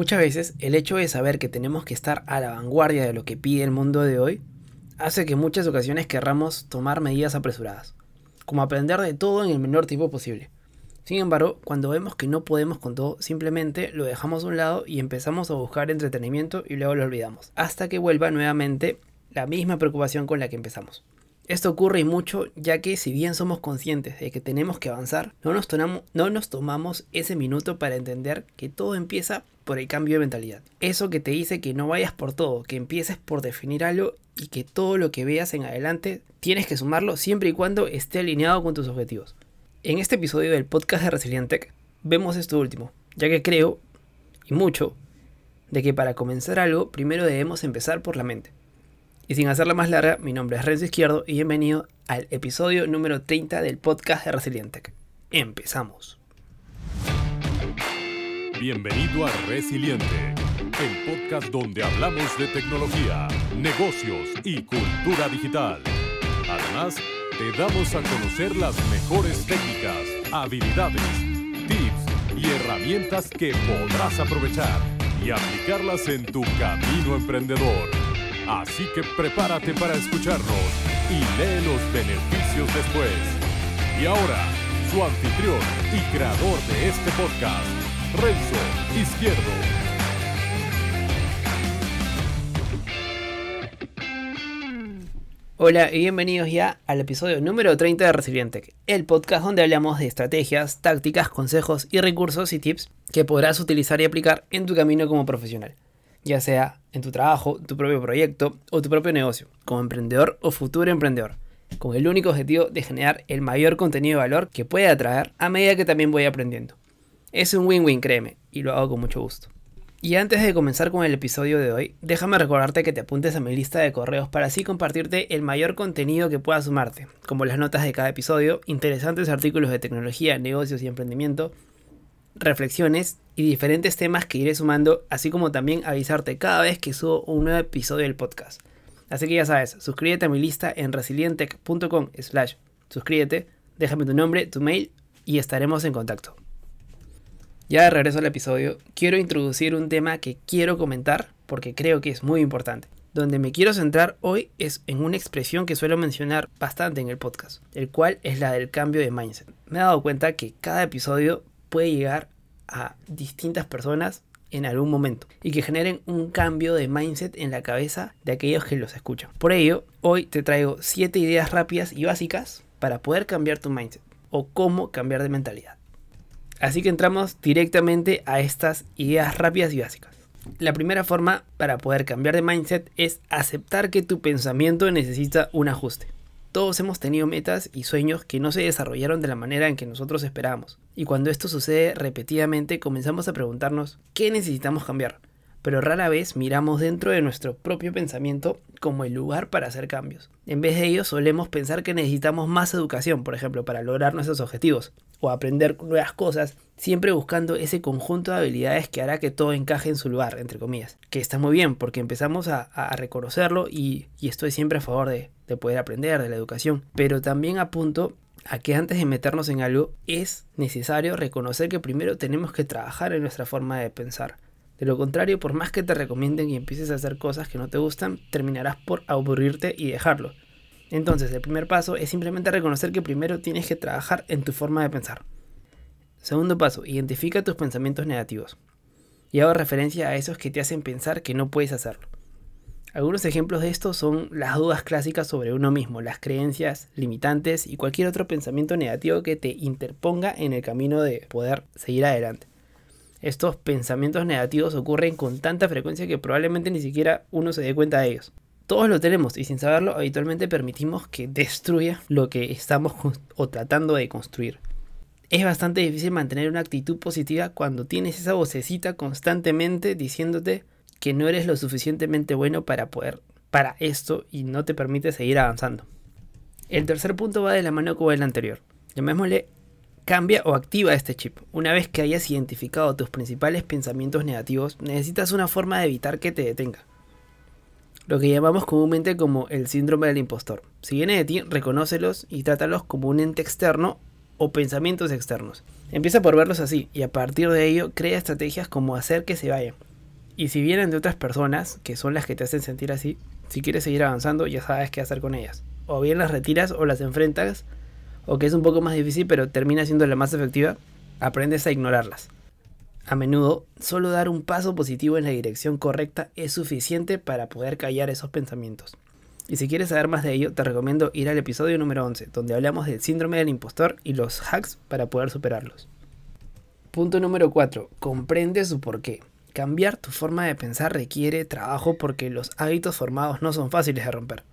Muchas veces el hecho de saber que tenemos que estar a la vanguardia de lo que pide el mundo de hoy hace que en muchas ocasiones querramos tomar medidas apresuradas, como aprender de todo en el menor tiempo posible. Sin embargo, cuando vemos que no podemos con todo, simplemente lo dejamos a un lado y empezamos a buscar entretenimiento y luego lo olvidamos, hasta que vuelva nuevamente la misma preocupación con la que empezamos. Esto ocurre y mucho ya que si bien somos conscientes de que tenemos que avanzar, no nos, no nos tomamos ese minuto para entender que todo empieza por el cambio de mentalidad. Eso que te dice que no vayas por todo, que empieces por definir algo y que todo lo que veas en adelante tienes que sumarlo siempre y cuando esté alineado con tus objetivos. En este episodio del podcast de Resilientec vemos esto último, ya que creo, y mucho, de que para comenzar algo primero debemos empezar por la mente. Y sin hacerla más larga, mi nombre es Renzo Izquierdo y bienvenido al episodio número 30 del podcast de Resilientec. Empezamos. Bienvenido a Resiliente, el podcast donde hablamos de tecnología, negocios y cultura digital. Además, te damos a conocer las mejores técnicas, habilidades, tips y herramientas que podrás aprovechar y aplicarlas en tu camino emprendedor. Así que prepárate para escucharnos y lee los beneficios después. Y ahora, su anfitrión y creador de este podcast, Renzo Izquierdo. Hola y bienvenidos ya al episodio número 30 de Resiliente, el podcast donde hablamos de estrategias, tácticas, consejos y recursos y tips que podrás utilizar y aplicar en tu camino como profesional ya sea en tu trabajo, tu propio proyecto o tu propio negocio, como emprendedor o futuro emprendedor, con el único objetivo de generar el mayor contenido de valor que pueda atraer a medida que también voy aprendiendo. Es un win-win, créeme, y lo hago con mucho gusto. Y antes de comenzar con el episodio de hoy, déjame recordarte que te apuntes a mi lista de correos para así compartirte el mayor contenido que pueda sumarte, como las notas de cada episodio, interesantes artículos de tecnología, negocios y emprendimiento, reflexiones y diferentes temas que iré sumando, así como también avisarte cada vez que subo un nuevo episodio del podcast. Así que ya sabes, suscríbete a mi lista en resilientech.com slash suscríbete, déjame tu nombre, tu mail y estaremos en contacto. Ya de regreso al episodio, quiero introducir un tema que quiero comentar porque creo que es muy importante. Donde me quiero centrar hoy es en una expresión que suelo mencionar bastante en el podcast, el cual es la del cambio de mindset. Me he dado cuenta que cada episodio puede llegar a distintas personas en algún momento y que generen un cambio de mindset en la cabeza de aquellos que los escuchan. Por ello, hoy te traigo 7 ideas rápidas y básicas para poder cambiar tu mindset o cómo cambiar de mentalidad. Así que entramos directamente a estas ideas rápidas y básicas. La primera forma para poder cambiar de mindset es aceptar que tu pensamiento necesita un ajuste. Todos hemos tenido metas y sueños que no se desarrollaron de la manera en que nosotros esperábamos. Y cuando esto sucede repetidamente comenzamos a preguntarnos qué necesitamos cambiar. Pero rara vez miramos dentro de nuestro propio pensamiento como el lugar para hacer cambios. En vez de ello solemos pensar que necesitamos más educación, por ejemplo, para lograr nuestros objetivos o aprender nuevas cosas, siempre buscando ese conjunto de habilidades que hará que todo encaje en su lugar, entre comillas. Que está muy bien porque empezamos a, reconocerlo y, estoy siempre a favor de, de poder aprender, de la educación. Pero también apunto a que antes de meternos en algo es necesario reconocer que primero tenemos que trabajar en nuestra forma de pensar. De lo contrario, por más que te recomienden y empieces a hacer cosas que no te gustan, terminarás por aburrirte y dejarlo. Entonces, el primer paso es simplemente reconocer que primero tienes que trabajar en tu forma de pensar. Segundo paso, identifica tus pensamientos negativos. Y hago referencia a esos que te hacen pensar que no puedes hacerlo. Algunos ejemplos de esto son las dudas clásicas sobre uno mismo, las creencias limitantes y cualquier otro pensamiento negativo que te interponga en el camino de poder seguir adelante. Estos pensamientos negativos ocurren con tanta frecuencia que probablemente ni siquiera uno se dé cuenta de ellos. Todos lo tenemos y sin saberlo habitualmente permitimos que destruya lo que estamos o tratando de construir. Es bastante difícil mantener una actitud positiva cuando tienes esa vocecita constantemente diciéndote que no eres lo suficientemente bueno para poder para esto y no te permite seguir avanzando. El tercer punto va de la mano con el anterior. Llamémosle cambia o activa este chip. Una vez que hayas identificado tus principales pensamientos negativos, necesitas una forma de evitar que te detenga. Lo que llamamos comúnmente como el síndrome del impostor. Si viene de ti, reconócelos y trátalos como un ente externo o pensamientos externos. Empieza por verlos así y a partir de ello crea estrategias como hacer que se vayan Y si vienen de otras personas, que son las que te hacen sentir así, si quieres seguir avanzando, ya sabes qué hacer con ellas. O bien las retiras o las enfrentas, o que es un poco más difícil, pero termina siendo la más efectiva, aprendes a ignorarlas. A menudo, solo dar un paso positivo en la dirección correcta es suficiente para poder callar esos pensamientos. Y si quieres saber más de ello, te recomiendo ir al episodio número 11, donde hablamos del síndrome del impostor y los hacks para poder superarlos. Punto número 4. Comprende su porqué. Cambiar tu forma de pensar requiere trabajo porque los hábitos formados no son fáciles de romper.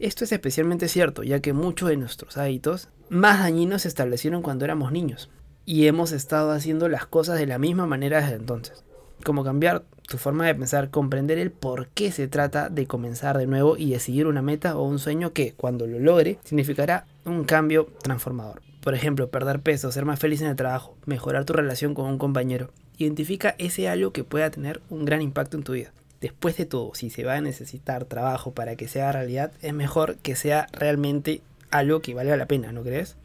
Esto es especialmente cierto, ya que muchos de nuestros hábitos más dañinos se establecieron cuando éramos niños, y hemos estado haciendo las cosas de la misma manera desde entonces. Como cambiar tu forma de pensar, comprender el por qué se trata de comenzar de nuevo y decidir una meta o un sueño que, cuando lo logre, significará un cambio transformador. Por ejemplo, perder peso, ser más feliz en el trabajo, mejorar tu relación con un compañero. Identifica ese algo que pueda tener un gran impacto en tu vida. Después de todo, si se va a necesitar trabajo para que sea realidad, es mejor que sea realmente algo que valga la pena, ¿no crees?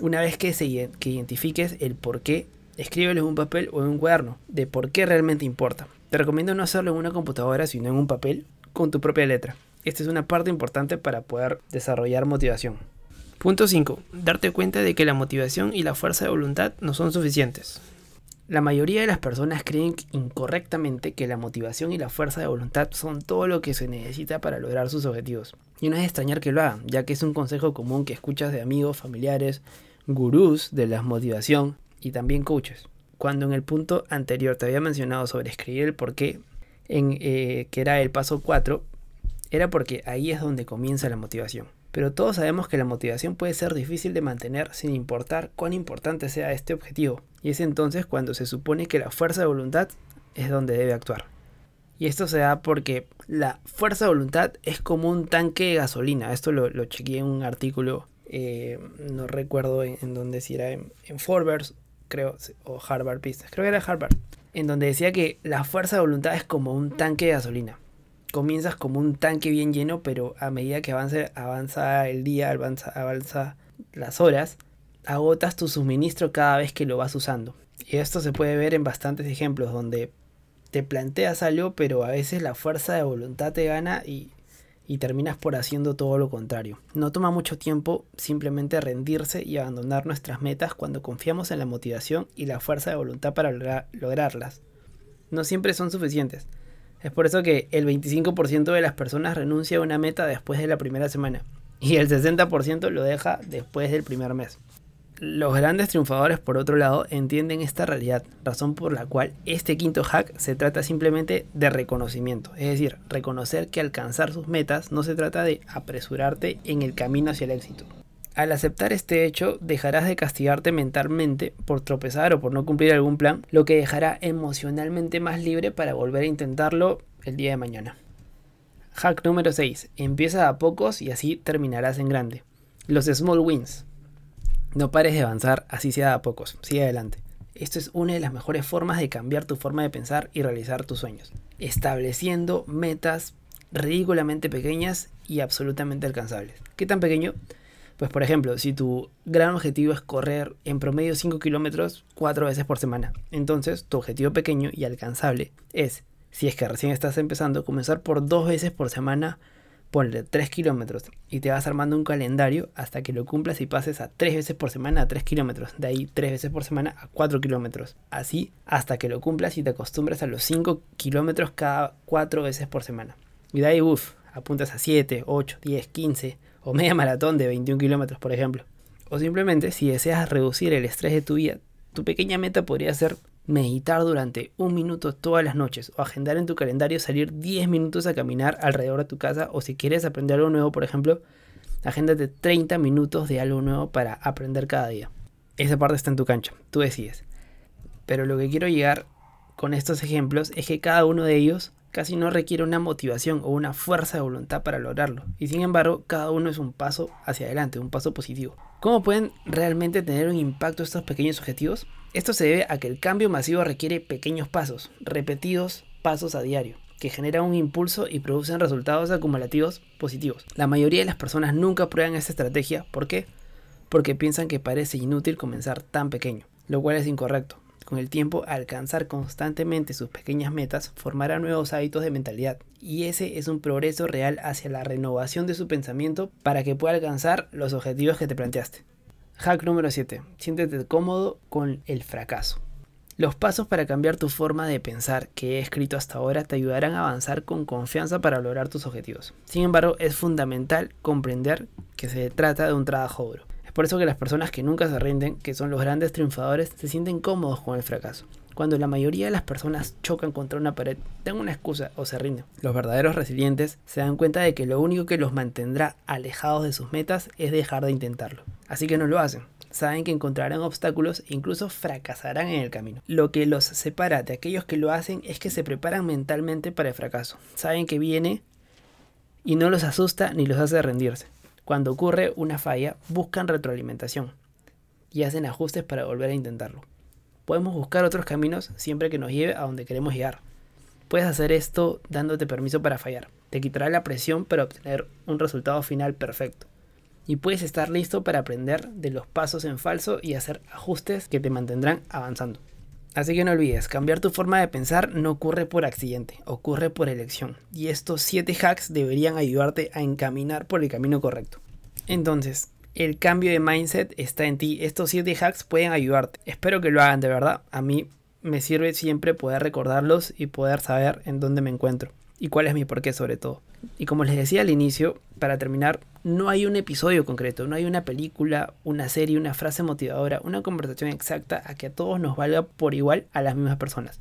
Una vez que, se, que identifiques el por qué, escríbelo en un papel o en un cuaderno de por qué realmente importa. Te recomiendo no hacerlo en una computadora, sino en un papel con tu propia letra. Esta es una parte importante para poder desarrollar motivación. Punto 5. Darte cuenta de que la motivación y la fuerza de voluntad no son suficientes. La mayoría de las personas creen incorrectamente que la motivación y la fuerza de voluntad son todo lo que se necesita para lograr sus objetivos. Y no es extrañar que lo hagan, ya que es un consejo común que escuchas de amigos, familiares, gurús de la motivación y también coaches. Cuando en el punto anterior te había mencionado sobre escribir el porqué, en, eh, que era el paso 4, era porque ahí es donde comienza la motivación. Pero todos sabemos que la motivación puede ser difícil de mantener sin importar cuán importante sea este objetivo. Y es entonces cuando se supone que la fuerza de voluntad es donde debe actuar. Y esto se da porque la fuerza de voluntad es como un tanque de gasolina. Esto lo, lo chequeé en un artículo, eh, no recuerdo en, dónde si era en, Forbes, creo, o Harvard Business, creo que era Harvard, en donde decía que la fuerza de voluntad es como un tanque de gasolina comienzas como un tanque bien lleno, pero a medida que avance, avanza el día, avanza, avanza las horas, agotas tu suministro cada vez que lo vas usando. Y esto se puede ver en bastantes ejemplos donde te planteas algo, pero a veces la fuerza de voluntad te gana y, y terminas por haciendo todo lo contrario. No toma mucho tiempo simplemente rendirse y abandonar nuestras metas cuando confiamos en la motivación y la fuerza de voluntad para lograrlas. No siempre son suficientes. Es por eso que el 25% de las personas renuncia a una meta después de la primera semana y el 60% lo deja después del primer mes. Los grandes triunfadores, por otro lado, entienden esta realidad, razón por la cual este quinto hack se trata simplemente de reconocimiento, es decir, reconocer que alcanzar sus metas no se trata de apresurarte en el camino hacia el éxito. Al aceptar este hecho, dejarás de castigarte mentalmente por tropezar o por no cumplir algún plan, lo que dejará emocionalmente más libre para volver a intentarlo el día de mañana. Hack número 6. Empieza a pocos y así terminarás en grande. Los small wins. No pares de avanzar, así sea a pocos. Sigue adelante. Esto es una de las mejores formas de cambiar tu forma de pensar y realizar tus sueños. Estableciendo metas ridículamente pequeñas y absolutamente alcanzables. ¿Qué tan pequeño? Pues por ejemplo, si tu gran objetivo es correr en promedio 5 kilómetros 4 veces por semana, entonces tu objetivo pequeño y alcanzable es, si es que recién estás empezando, comenzar por 2 veces por semana, ponle 3 kilómetros y te vas armando un calendario hasta que lo cumplas y pases a 3 veces por semana a 3 kilómetros, de ahí 3 veces por semana a 4 kilómetros, así hasta que lo cumplas y te acostumbras a los 5 kilómetros cada 4 veces por semana. Y de ahí, uff, apuntas a 7, 8, 10, 15 o media maratón de 21 kilómetros, por ejemplo. O simplemente, si deseas reducir el estrés de tu vida, tu pequeña meta podría ser meditar durante un minuto todas las noches o agendar en tu calendario salir 10 minutos a caminar alrededor de tu casa o si quieres aprender algo nuevo, por ejemplo, agéndate 30 minutos de algo nuevo para aprender cada día. Esa parte está en tu cancha, tú decides. Pero lo que quiero llegar con estos ejemplos es que cada uno de ellos casi no requiere una motivación o una fuerza de voluntad para lograrlo. Y sin embargo, cada uno es un paso hacia adelante, un paso positivo. ¿Cómo pueden realmente tener un impacto estos pequeños objetivos? Esto se debe a que el cambio masivo requiere pequeños pasos, repetidos pasos a diario que generan un impulso y producen resultados acumulativos positivos. La mayoría de las personas nunca prueban esta estrategia. ¿Por qué? Porque piensan que parece inútil comenzar tan pequeño, lo cual es incorrecto. Con el tiempo, alcanzar constantemente sus pequeñas metas formará nuevos hábitos de mentalidad y ese es un progreso real hacia la renovación de su pensamiento para que pueda alcanzar los objetivos que te planteaste. Hack número 7. Siéntete cómodo con el fracaso. Los pasos para cambiar tu forma de pensar que he escrito hasta ahora te ayudarán a avanzar con confianza para lograr tus objetivos. Sin embargo, es fundamental comprender que se trata de un trabajo duro. Por eso que las personas que nunca se rinden, que son los grandes triunfadores, se sienten cómodos con el fracaso. Cuando la mayoría de las personas chocan contra una pared, dan una excusa o se rinden. Los verdaderos resilientes se dan cuenta de que lo único que los mantendrá alejados de sus metas es dejar de intentarlo. Así que no lo hacen saben que encontrarán obstáculos e incluso fracasarán en el camino. Lo que los separa de aquellos que lo hacen es que se preparan mentalmente para el fracaso. Saben que viene y no los asusta ni los hace rendirse. Cuando ocurre una falla, buscan retroalimentación y hacen ajustes para volver a intentarlo. Podemos buscar otros caminos siempre que nos lleve a donde queremos llegar. Puedes hacer esto dándote permiso para fallar. Te quitará la presión para obtener un resultado final perfecto y puedes estar listo para aprender de los pasos en falso y hacer ajustes que te mantendrán avanzando. Así que no olvides, cambiar tu forma de pensar no ocurre por accidente, ocurre por elección. Y estos 7 hacks deberían ayudarte a encaminar por el camino correcto. Entonces, el cambio de mindset está en ti. Estos 7 hacks pueden ayudarte. Espero que lo hagan de verdad. A mí me sirve siempre poder recordarlos y poder saber en dónde me encuentro y cuál es mi porqué sobre todo. Y como les decía al inicio, para terminar, no hay un episodio concreto, no hay una película, una serie, una frase motivadora, una conversación exacta a que a todos nos valga por igual a las mismas personas.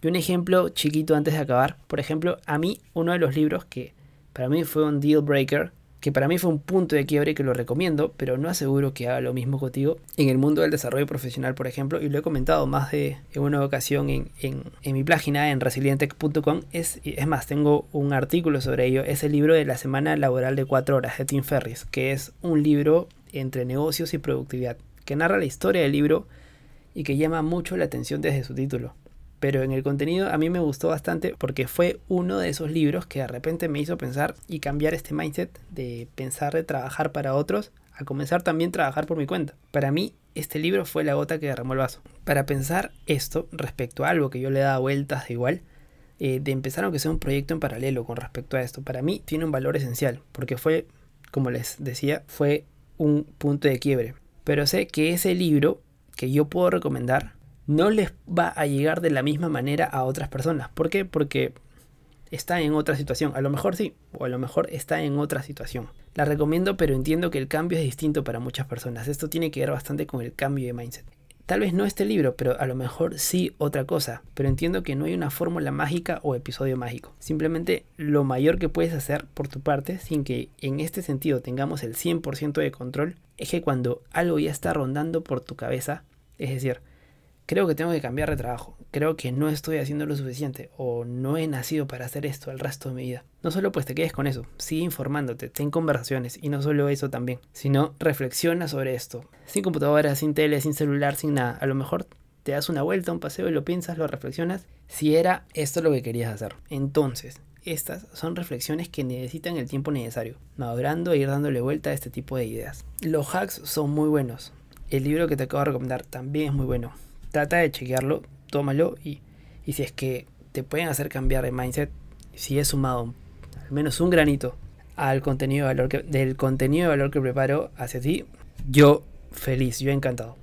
Y un ejemplo chiquito antes de acabar, por ejemplo, a mí uno de los libros que para mí fue un deal breaker que para mí fue un punto de quiebre que lo recomiendo, pero no aseguro que haga lo mismo contigo en el mundo del desarrollo profesional, por ejemplo, y lo he comentado más de una ocasión en, mi página en resilientech.com. Es, es más, tengo un artículo sobre ello. Es el libro de la semana laboral de 4 horas de Tim Ferris, que es un libro entre negocios y productividad, que narra la historia del libro y que llama mucho la atención desde su título pero en el contenido a mí me gustó bastante porque fue uno de esos libros que de repente me hizo pensar y cambiar este mindset de pensar de trabajar para otros a comenzar también a trabajar por mi cuenta. Para mí, este libro fue la gota que derramó el vaso. Para pensar esto respecto a algo que yo le daba vueltas de igual, eh, de empezar aunque sea un proyecto en paralelo con respecto a esto, para mí tiene un valor esencial, porque fue, como les decía, fue un punto de quiebre. Pero sé que ese libro que yo puedo recomendar no les va a llegar de la misma manera a otras personas. ¿Por qué? Porque está en otra situación. A lo mejor sí, o a lo mejor está en otra situación. La recomiendo, pero entiendo que el cambio es distinto para muchas personas. Esto tiene que ver bastante con el cambio de mindset. Tal vez no este libro, pero a lo mejor sí otra cosa. Pero entiendo que no hay una fórmula mágica o episodio mágico. Simplemente lo mayor que puedes hacer por tu parte, sin que en este sentido tengamos el 100% de control, es que cuando algo ya está rondando por tu cabeza, es decir, creo que tengo que cambiar de trabajo, creo que no estoy haciendo lo suficiente o no he nacido para hacer esto el resto de mi vida. No solo pues te quedes con eso, sigue informándote, ten conversaciones y no solo eso también, sino reflexiona sobre esto. Sin computadora, sin tele, sin celular, sin nada. A lo mejor te das una vuelta, un paseo y lo piensas, lo reflexionas, si era esto lo que querías hacer. Entonces, estas son reflexiones que necesitan el tiempo necesario, madurando e ir dándole vuelta a este tipo de ideas. Los hacks son muy buenos. El libro que te acabo de recomendar también es muy bueno trata de chequearlo, tómalo y, si es que te pueden hacer cambiar de mindset, si es sumado al menos un granito al contenido de valor que, del contenido de valor que preparo hacia ti, yo feliz, yo encantado.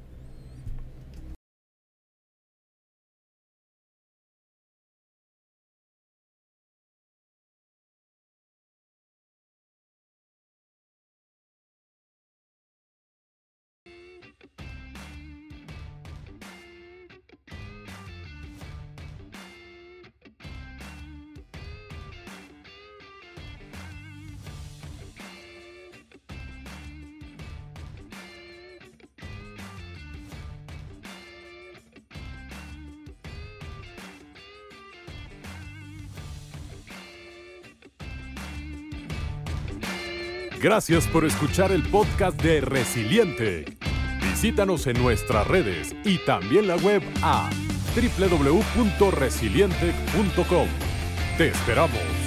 Gracias por escuchar el podcast de Resiliente. Visítanos en nuestras redes y también la web a www.resiliente.com. Te esperamos.